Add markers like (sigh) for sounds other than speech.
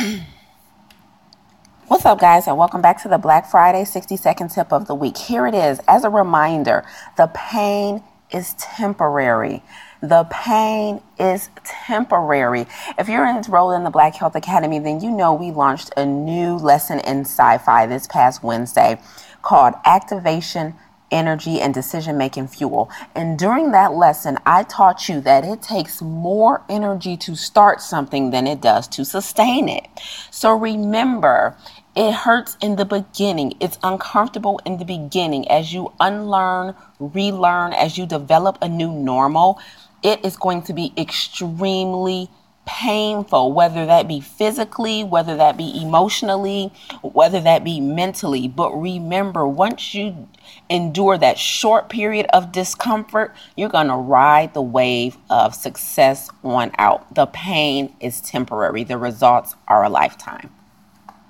(clears throat) What's up, guys, and welcome back to the Black Friday 60 second tip of the week. Here it is. As a reminder, the pain is temporary. The pain is temporary. If you're enrolled in the Black Health Academy, then you know we launched a new lesson in sci fi this past Wednesday called Activation energy and decision making fuel. And during that lesson, I taught you that it takes more energy to start something than it does to sustain it. So remember, it hurts in the beginning. It's uncomfortable in the beginning. As you unlearn, relearn, as you develop a new normal, it is going to be extremely painful, whether that be physically, whether that be emotionally, whether that be mentally. But remember, once you endure that short period of discomfort, you're going to ride the wave of success on out. The pain is temporary, the results are a lifetime.